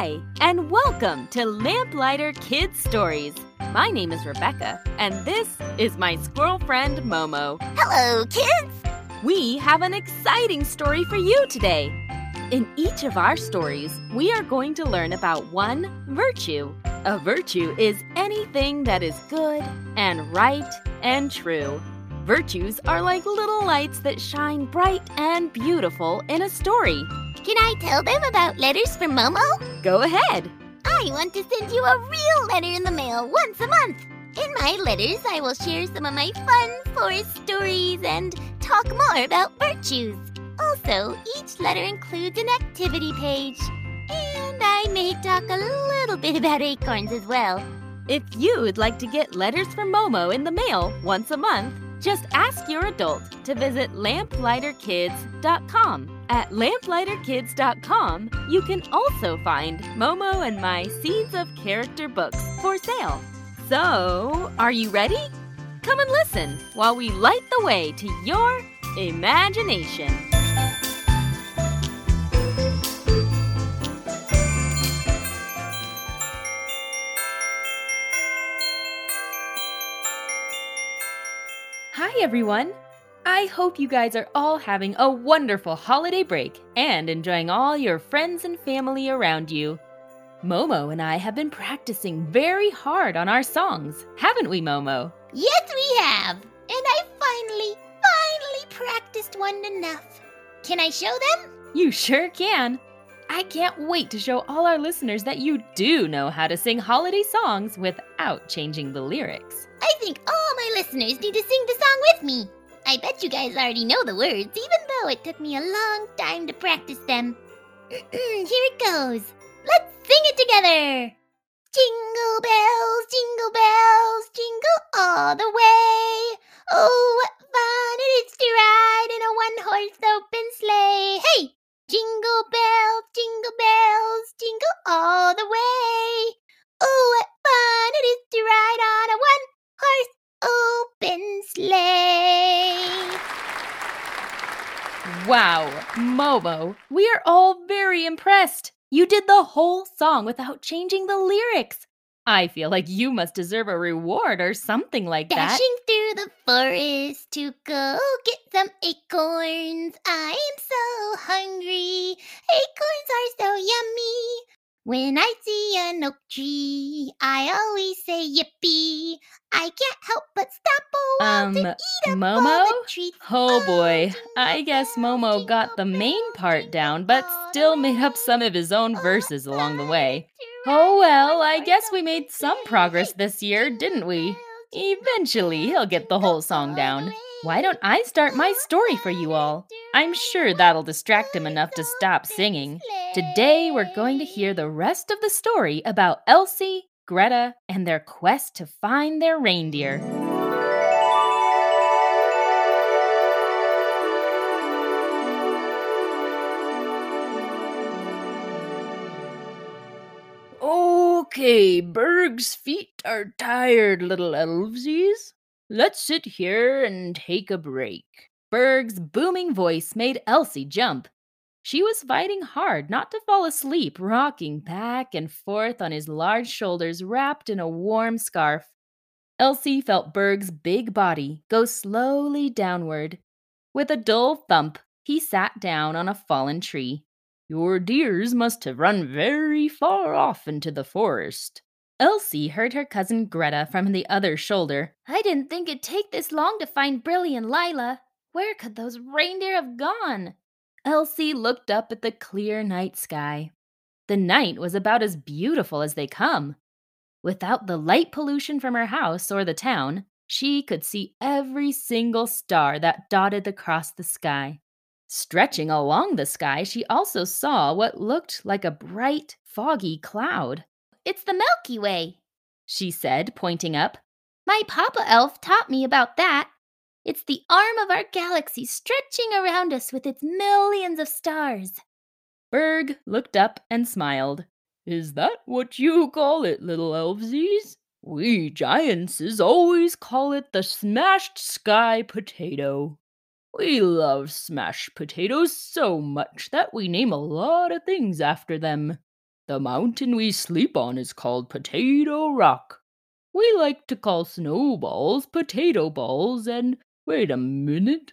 Hi, and welcome to Lamplighter Kids Stories. My name is Rebecca, and this is my squirrel friend Momo. Hello, kids! We have an exciting story for you today. In each of our stories, we are going to learn about one virtue. A virtue is anything that is good and right and true. Virtues are like little lights that shine bright and beautiful in a story. Can I tell them about letters from Momo? Go ahead. I want to send you a real letter in the mail once a month. In my letters, I will share some of my fun forest stories and talk more about virtues. Also, each letter includes an activity page. And I may talk a little bit about acorns as well. If you would like to get letters from Momo in the mail once a month, just ask your adult to visit lamplighterkids.com. At lamplighterkids.com, you can also find Momo and my Seeds of Character books for sale. So, are you ready? Come and listen while we light the way to your imagination. Hi, everyone. I hope you guys are all having a wonderful holiday break and enjoying all your friends and family around you. Momo and I have been practicing very hard on our songs, haven't we, Momo? Yes, we have. And I finally, finally practiced one enough. Can I show them? You sure can. I can't wait to show all our listeners that you do know how to sing holiday songs without changing the lyrics. I think all my listeners need to sing the song with me. I bet you guys already know the words, even though it took me a long time to practice them. Here it goes. Let's sing it together. Jingle bells, jingle bells, jingle all the way. Oh, what whole song without changing the lyrics. I feel like you must deserve a reward or something like that. Dashing through the forest to go get some acorns. I'm so hungry. Acorns are so yummy. When I see an oak tree, I always say yippee. I can't help but stop a while Um, to eat up Momo? all the treats. Oh boy, I guess Momo got the main part down, but still made up some of his own Oh, verses along the way. it is to Oh well, I guess we made some progress this year, didn't we? Eventually, he'll get the whole song down. Why don't I start my story for you all? I'm sure that'll distract him enough to stop singing. Today, we're going to hear the rest of the story about Elsie, Greta, and their quest to find their reindeer. Okay, Berg's feet are tired, little elvesies. Let's sit here and take a break. Berg's booming voice made Elsie jump. She was fighting hard not to fall asleep, rocking back and forth on his large shoulders wrapped in a warm scarf. Elsie felt Berg's big body go slowly downward. With a dull thump, he sat down on a fallen tree. Your deers must have run very far off into the forest. Elsie heard her cousin Greta from the other shoulder. I didn't think it'd take this long to find Brilly and Lila. Where could those reindeer have gone? Elsie looked up at the clear night sky. The night was about as beautiful as they come. Without the light pollution from her house or the town, she could see every single star that dotted across the sky. Stretching along the sky, she also saw what looked like a bright, foggy cloud. It's the Milky Way, she said, pointing up. My Papa Elf taught me about that. It's the arm of our galaxy stretching around us with its millions of stars. Berg looked up and smiled. Is that what you call it, little elvesies? We giantses always call it the smashed sky potato. We love smashed potatoes so much that we name a lot of things after them. The mountain we sleep on is called Potato Rock. We like to call snowballs potato balls, and wait a minute.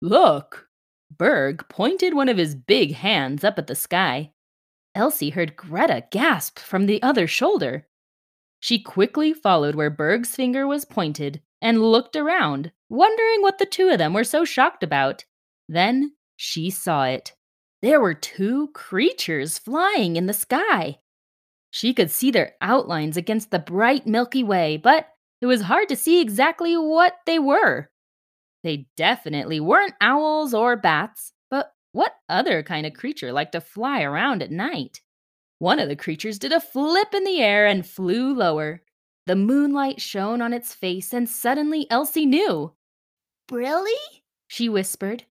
Look! Berg pointed one of his big hands up at the sky. Elsie heard Greta gasp from the other shoulder. She quickly followed where Berg's finger was pointed and looked around, wondering what the two of them were so shocked about. Then she saw it. There were two creatures flying in the sky. She could see their outlines against the bright Milky Way, but it was hard to see exactly what they were. They definitely weren't owls or bats, but what other kind of creature liked to fly around at night? One of the creatures did a flip in the air and flew lower. The moonlight shone on its face, and suddenly Elsie knew. Brilly? She whispered.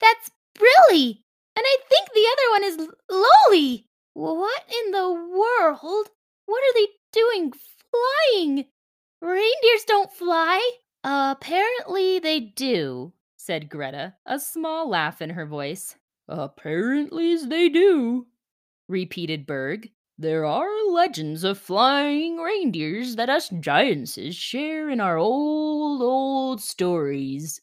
That's Brilly! And I think the other one is Loli! What in the world? What are they doing flying? Reindeers don't fly. Apparently they do, said Greta, a small laugh in her voice. Apparently they do, repeated Berg. There are legends of flying reindeers that us giantses share in our old, old stories.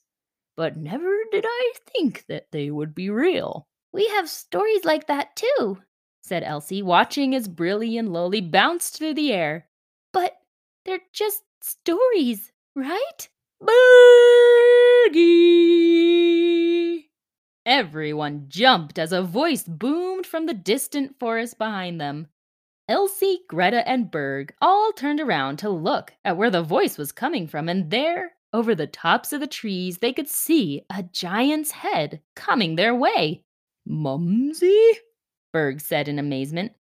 But never did I think that they would be real. We have stories like that too, said Elsie, watching as Brilly and Loli bounced through the air. But they're just stories, right? Bergie! Everyone jumped as a voice boomed from the distant forest behind them. Elsie, Greta, and Berg all turned around to look at where the voice was coming from, and there, over the tops of the trees, they could see a giant's head coming their way. Mumsy? Berg said in amazement.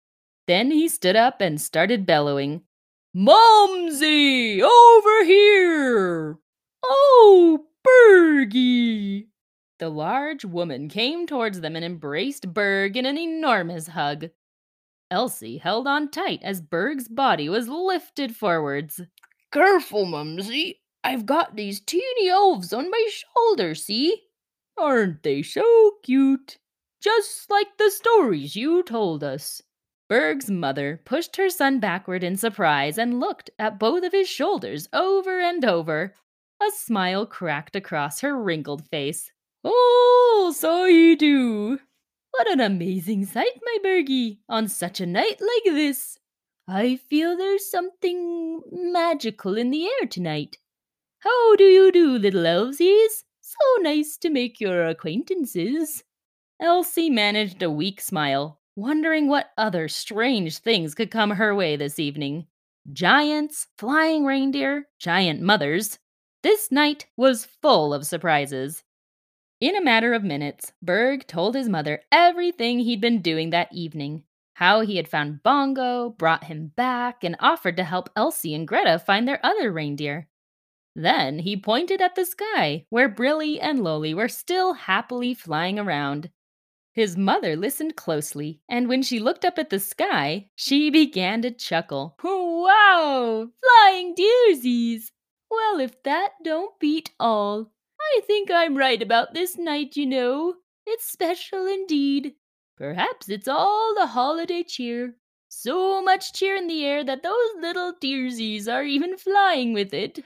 Then he stood up and started bellowing. Mumsy! Over here! Oh, Bergie! The large woman came towards them and embraced Berg in an enormous hug. Elsie held on tight as Berg's body was lifted forwards. Careful, Mumsy. I've got these teeny elves on my shoulder, see? Aren't they so cute? Just like the stories you told us. Berg's mother pushed her son backward in surprise and looked at both of his shoulders over and over. A smile cracked across her wrinkled face. Oh, so you do. What an amazing sight, my Bergie, on such a night like this. I feel there's something magical in the air tonight. How do you do, little elvesies? So nice to make your acquaintances. Elsie managed a weak smile, wondering what other strange things could come her way this evening. Giants, flying reindeer, giant mothers, this night was full of surprises. In a matter of minutes, Berg told his mother everything he'd been doing that evening how he had found Bongo, brought him back, and offered to help Elsie and Greta find their other reindeer. Then he pointed at the sky, where Brilly and Loli were still happily flying around. His mother listened closely, and when she looked up at the sky, she began to chuckle. Wow! Flying deersies! Well, if that don't beat all. I think I'm right about this night, you know. It's special indeed. Perhaps it's all the holiday cheer. So much cheer in the air that those little dearsies are even flying with it.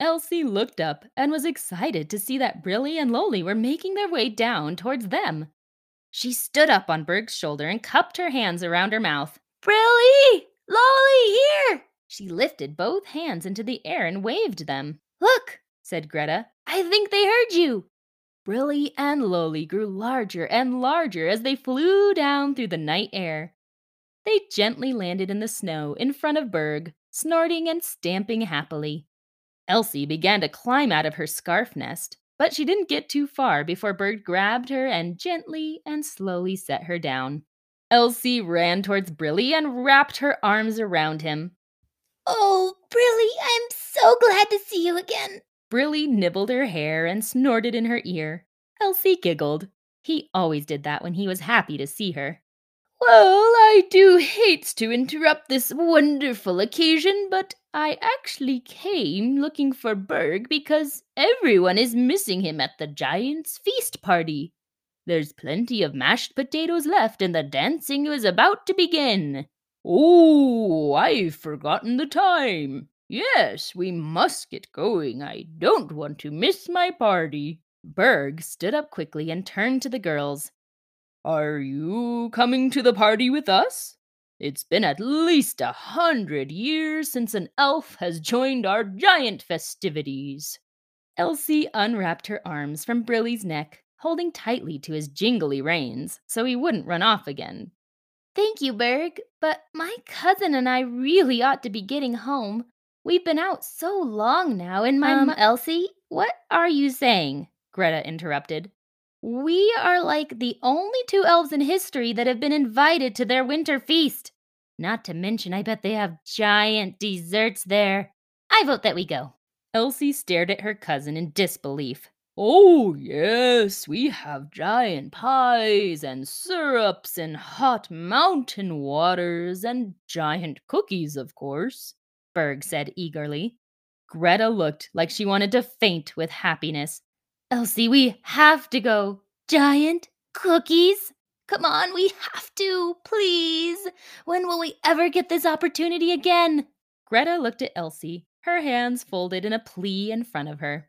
Elsie looked up and was excited to see that Brilly and Loli were making their way down towards them. She stood up on Berg's shoulder and cupped her hands around her mouth. Brilly! Lolly, here! She lifted both hands into the air and waved them. Look, said Greta. I think they heard you. Brilly and Lolly grew larger and larger as they flew down through the night air. They gently landed in the snow in front of Berg, snorting and stamping happily. Elsie began to climb out of her scarf nest, but she didn't get too far before Berg grabbed her and gently and slowly set her down. Elsie ran towards Brilly and wrapped her arms around him. Oh, Brilly, I'm so glad to see you again. Brilly nibbled her hair and snorted in her ear. Elsie giggled. He always did that when he was happy to see her. Well, I do hate to interrupt this wonderful occasion, but I actually came looking for Berg because everyone is missing him at the Giant's feast party. There's plenty of mashed potatoes left, and the dancing is about to begin. Oh, I've forgotten the time. Yes, we must get going. I don't want to miss my party. Berg stood up quickly and turned to the girls. Are you coming to the party with us? It's been at least a hundred years since an elf has joined our giant festivities. Elsie unwrapped her arms from Brilly's neck, holding tightly to his jingly reins so he wouldn't run off again. Thank you, Berg, but my cousin and I really ought to be getting home. We've been out so long now, and my Um, mo- Elsie, what are you saying? Greta interrupted. We are like the only two elves in history that have been invited to their winter feast. Not to mention, I bet they have giant desserts there. I vote that we go. Elsie stared at her cousin in disbelief. Oh, yes, we have giant pies and syrups and hot mountain waters and giant cookies, of course, Berg said eagerly. Greta looked like she wanted to faint with happiness. Elsie, we have to go. Giant cookies? Come on, we have to, please. When will we ever get this opportunity again? Greta looked at Elsie, her hands folded in a plea in front of her.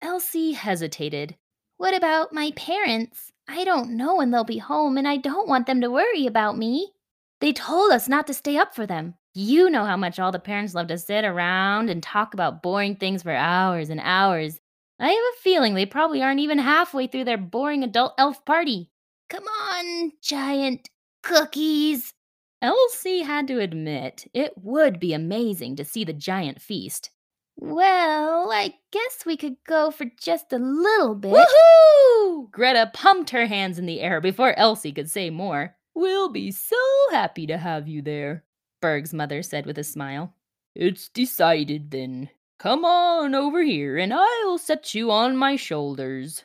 Elsie hesitated. What about my parents? I don't know when they'll be home, and I don't want them to worry about me. They told us not to stay up for them. You know how much all the parents love to sit around and talk about boring things for hours and hours. I have a feeling they probably aren't even halfway through their boring adult elf party. Come on, giant cookies. Elsie had to admit it would be amazing to see the giant feast. Well, I guess we could go for just a little bit. Woohoo! Greta pumped her hands in the air before Elsie could say more. We'll be so happy to have you there, Berg's mother said with a smile. It's decided then. Come on over here and I'll set you on my shoulders.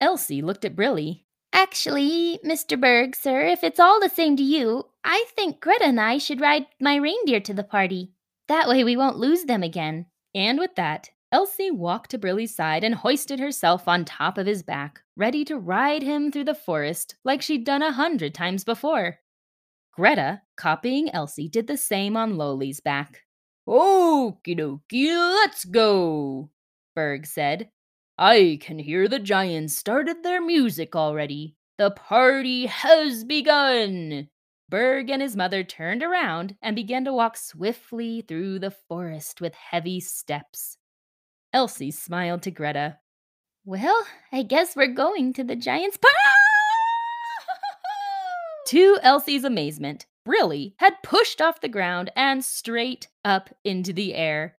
Elsie looked at Brilly. Actually, Mr. Berg, sir, if it's all the same to you, I think Greta and I should ride my reindeer to the party. That way we won't lose them again. And with that, Elsie walked to Brilly's side and hoisted herself on top of his back, ready to ride him through the forest like she'd done a hundred times before. Greta, copying Elsie, did the same on Loli's back. Okie dokie, let's go, Berg said. I can hear the giants started their music already. The party has begun. Berg and his mother turned around and began to walk swiftly through the forest with heavy steps. Elsie smiled to Greta. Well, I guess we're going to the giant's party. To Elsie's amazement, Brilly had pushed off the ground and straight up into the air.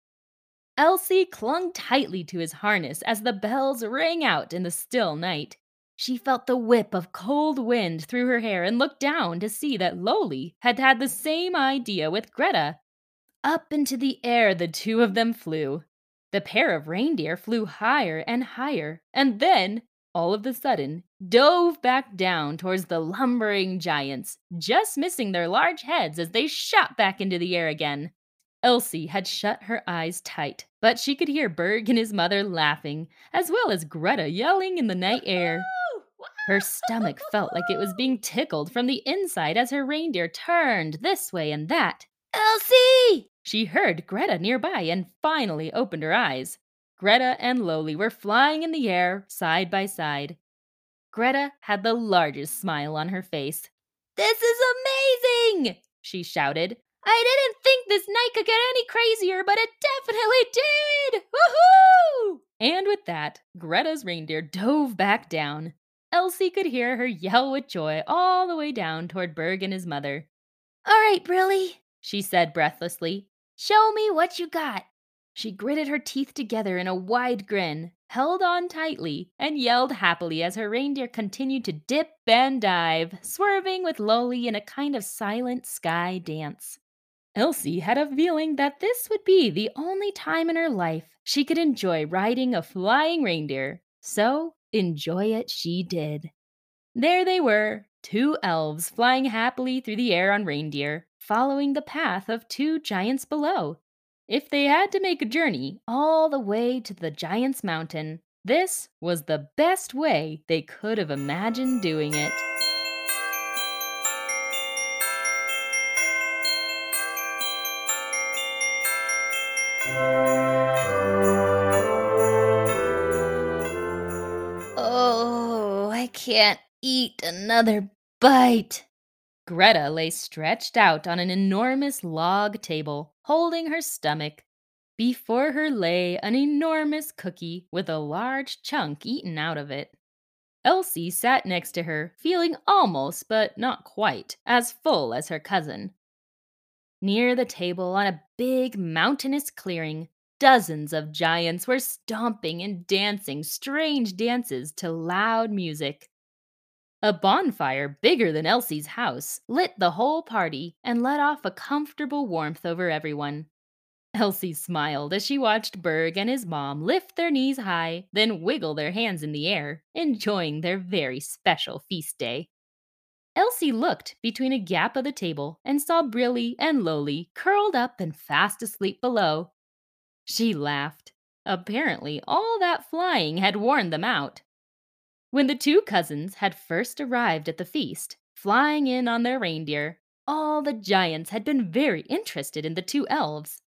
Elsie clung tightly to his harness as the bells rang out in the still night. She felt the whip of cold wind through her hair and looked down to see that Loli had had the same idea with Greta. Up into the air the two of them flew. The pair of reindeer flew higher and higher, and then, all of a sudden, dove back down towards the lumbering giants, just missing their large heads as they shot back into the air again. Elsie had shut her eyes tight, but she could hear Berg and his mother laughing, as well as Greta yelling in the night air. Her stomach felt like it was being tickled from the inside as her reindeer turned this way and that. Elsie! She heard Greta nearby and finally opened her eyes. Greta and Loli were flying in the air side by side. Greta had the largest smile on her face. This is amazing! she shouted. I didn't think this night could get any crazier, but it definitely did! Woohoo! And with that, Greta's reindeer dove back down. Elsie could hear her yell with joy all the way down toward Berg and his mother. All right, Brilly, She said breathlessly. show me what you got. She gritted her teeth together in a wide grin, held on tightly, and yelled happily as her reindeer continued to dip and dive, swerving with Loli in a kind of silent sky dance. Elsie had a feeling that this would be the only time in her life she could enjoy riding a flying reindeer, so enjoy it she did. There they were, two elves flying happily through the air on reindeer, following the path of two giants below. If they had to make a journey all the way to the giant's mountain, this was the best way they could have imagined doing it. Can't eat another bite. Greta lay stretched out on an enormous log table, holding her stomach. Before her lay an enormous cookie with a large chunk eaten out of it. Elsie sat next to her, feeling almost, but not quite, as full as her cousin. Near the table, on a big mountainous clearing, dozens of giants were stomping and dancing strange dances to loud music. A bonfire bigger than Elsie's house lit the whole party and let off a comfortable warmth over everyone. Elsie smiled as she watched Berg and his mom lift their knees high, then wiggle their hands in the air, enjoying their very special feast day. Elsie looked between a gap of the table and saw Brilly and Loli curled up and fast asleep below. She laughed. Apparently, all that flying had worn them out. When the two cousins had first arrived at the feast, flying in on their reindeer, all the giants had been very interested in the two elves.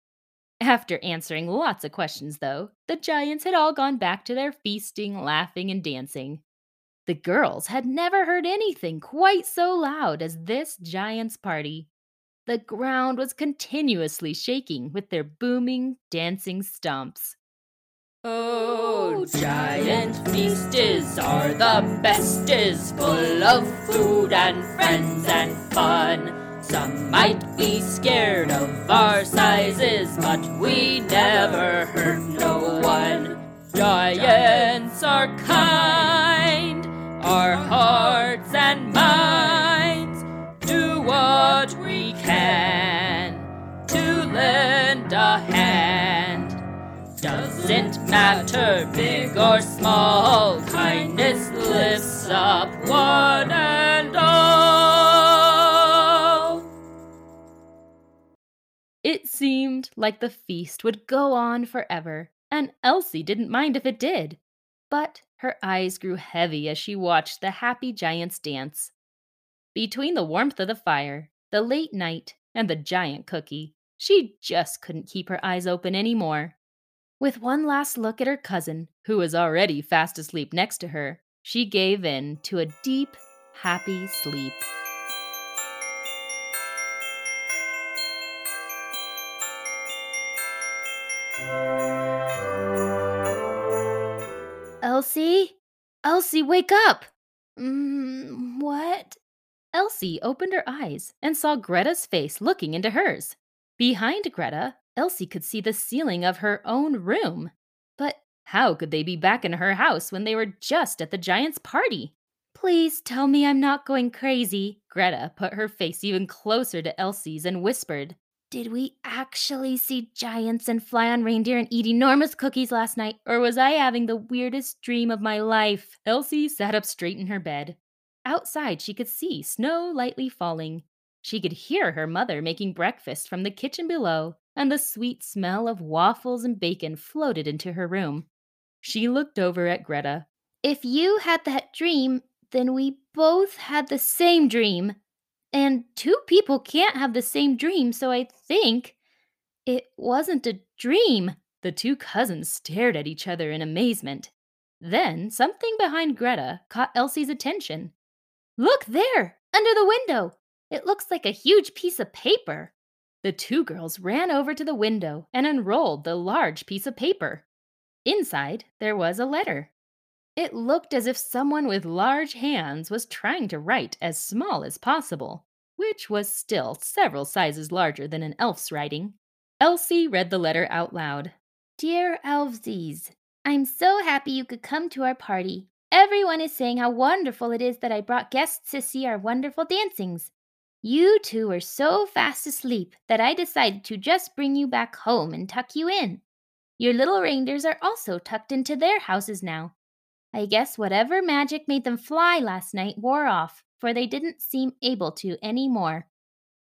After answering lots of questions, though, the giants had all gone back to their feasting, laughing, and dancing. The girls had never heard anything quite so loud as this giant's party. The ground was continuously shaking with their booming, dancing stomps. Oh, giant feasts are the bestest, full of food and friends and fun. Some might be scared of our sizes, but we never hurt no one. Giants are kind, matter, big or small, kindness lifts up one and all. It seemed like the feast would go on forever, and Elsie didn't mind if it did. But her eyes grew heavy as she watched the happy giants dance. Between the warmth of the fire, the late night, and the giant cookie, she just couldn't keep her eyes open anymore. With one last look at her cousin, who was already fast asleep next to her, she gave in to a deep, happy sleep. Elsie? Elsie, wake up! Mm, what? Elsie opened her eyes and saw Greta's face looking into hers. Behind Greta, Elsie could see the ceiling of her own room. But how could they be back in her house when they were just at the giant's party? Please tell me I'm not going crazy. Greta put her face even closer to Elsie's and whispered, Did we actually see giants and fly on reindeer and eat enormous cookies last night, or was I having the weirdest dream of my life? Elsie sat up straight in her bed. Outside, she could see snow lightly falling. She could hear her mother making breakfast from the kitchen below, and the sweet smell of waffles and bacon floated into her room. She looked over at Greta. If you had that dream, then we both had the same dream. And two people can't have the same dream, so I think it wasn't a dream. The two cousins stared at each other in amazement. Then something behind Greta caught Elsie's attention. Look there, under the window. It looks like a huge piece of paper. The two girls ran over to the window and unrolled the large piece of paper. Inside, there was a letter. It looked as if someone with large hands was trying to write as small as possible, which was still several sizes larger than an elf's writing. Elsie read the letter out loud. Dear Elvesies, I'm so happy you could come to our party. Everyone is saying how wonderful it is that I brought guests to see our wonderful dancings. You two were so fast asleep that I decided to just bring you back home and tuck you in. Your little reindeers are also tucked into their houses now. I guess whatever magic made them fly last night wore off, for they didn't seem able to any more.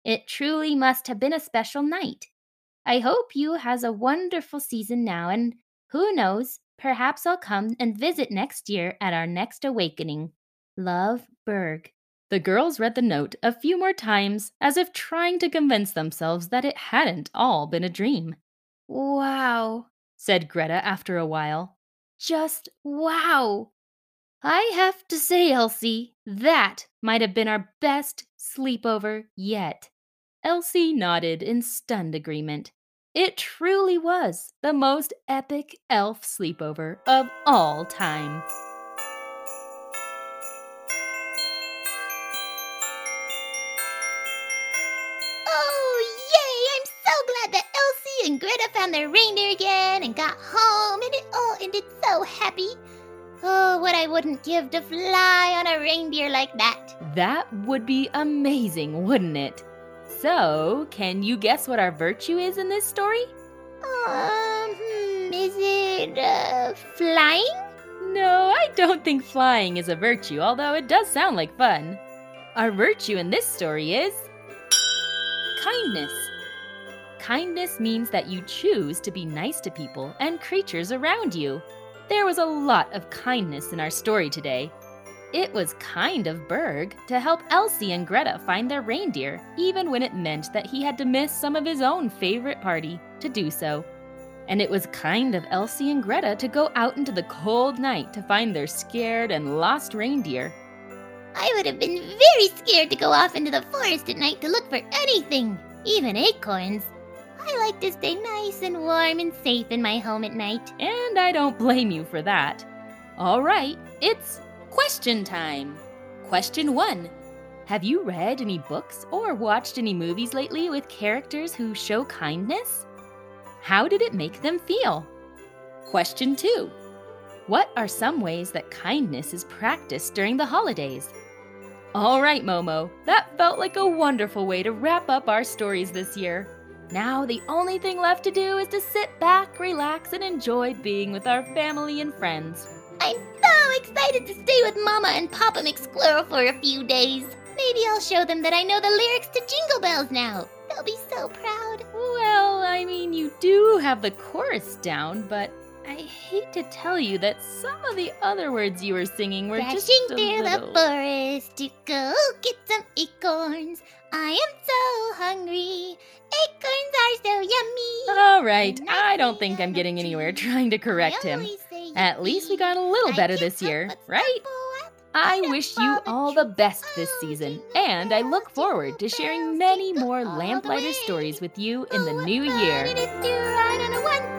It truly must have been a special night. I hope you has a wonderful season now, and who knows, perhaps I'll come and visit next year at our next awakening. Love, Berg. The girls read the note a few more times as if trying to convince themselves that it hadn't all been a dream. Wow, said Greta after a while. Just wow. I have to say, Elsie, that might have been our best sleepover yet. Elsie nodded in stunned agreement. It truly was the most epic elf sleepover of all time. Their reindeer again and got home, and it all ended so happy. Oh, what I wouldn't give to fly on a reindeer like that. That would be amazing, wouldn't it? So, can you guess what our virtue is in this story? Um, hmm, is it uh, flying? No, I don't think flying is a virtue, although it does sound like fun. Our virtue in this story is kindness. Kindness means that you choose to be nice to people and creatures around you. There was a lot of kindness in our story today. It was kind of Berg to help Elsie and Greta find their reindeer, even when it meant that he had to miss some of his own favorite party to do so. And it was kind of Elsie and Greta to go out into the cold night to find their scared and lost reindeer. I would have been very scared to go off into the forest at night to look for anything, even acorns. I like to stay nice and warm and safe in my home at night. And I don't blame you for that. All right, it's question time. Question one Have you read any books or watched any movies lately with characters who show kindness? How did it make them feel? Question two What are some ways that kindness is practiced during the holidays? All right, Momo, that felt like a wonderful way to wrap up our stories this year. Now, the only thing left to do is to sit back, relax, and enjoy being with our family and friends. I'm so excited to stay with Mama and Papa McSquirrel for a few days. Maybe I'll show them that I know the lyrics to Jingle Bells now. They'll be so proud. Well, I mean, you do have the chorus down, but I hate to tell you that some of the other words you were singing were Dashing just a through little... the forest to go get some acorns. I am so hungry. Acorns are so yummy. All right, I I don't think I'm getting anywhere trying to correct him. At least we got a little better this year, right? I wish you all the the best this season, and I look forward to sharing many more Lamplighter stories with you in oh, the Oh, new fun year.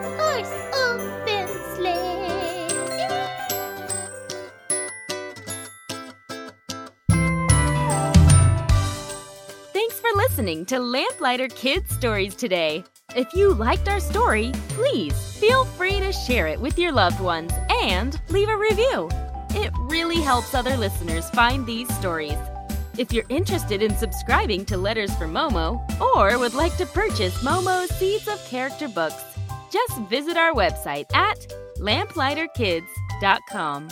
Listening to Lamplighter Kids Stories today. If you liked our story, please feel free to share it with your loved ones and leave a review. It really helps other listeners find these stories. If you're interested in subscribing to Letters from Momo or would like to purchase Momo's Seeds of Character books, just visit our website at lamplighterkids.com.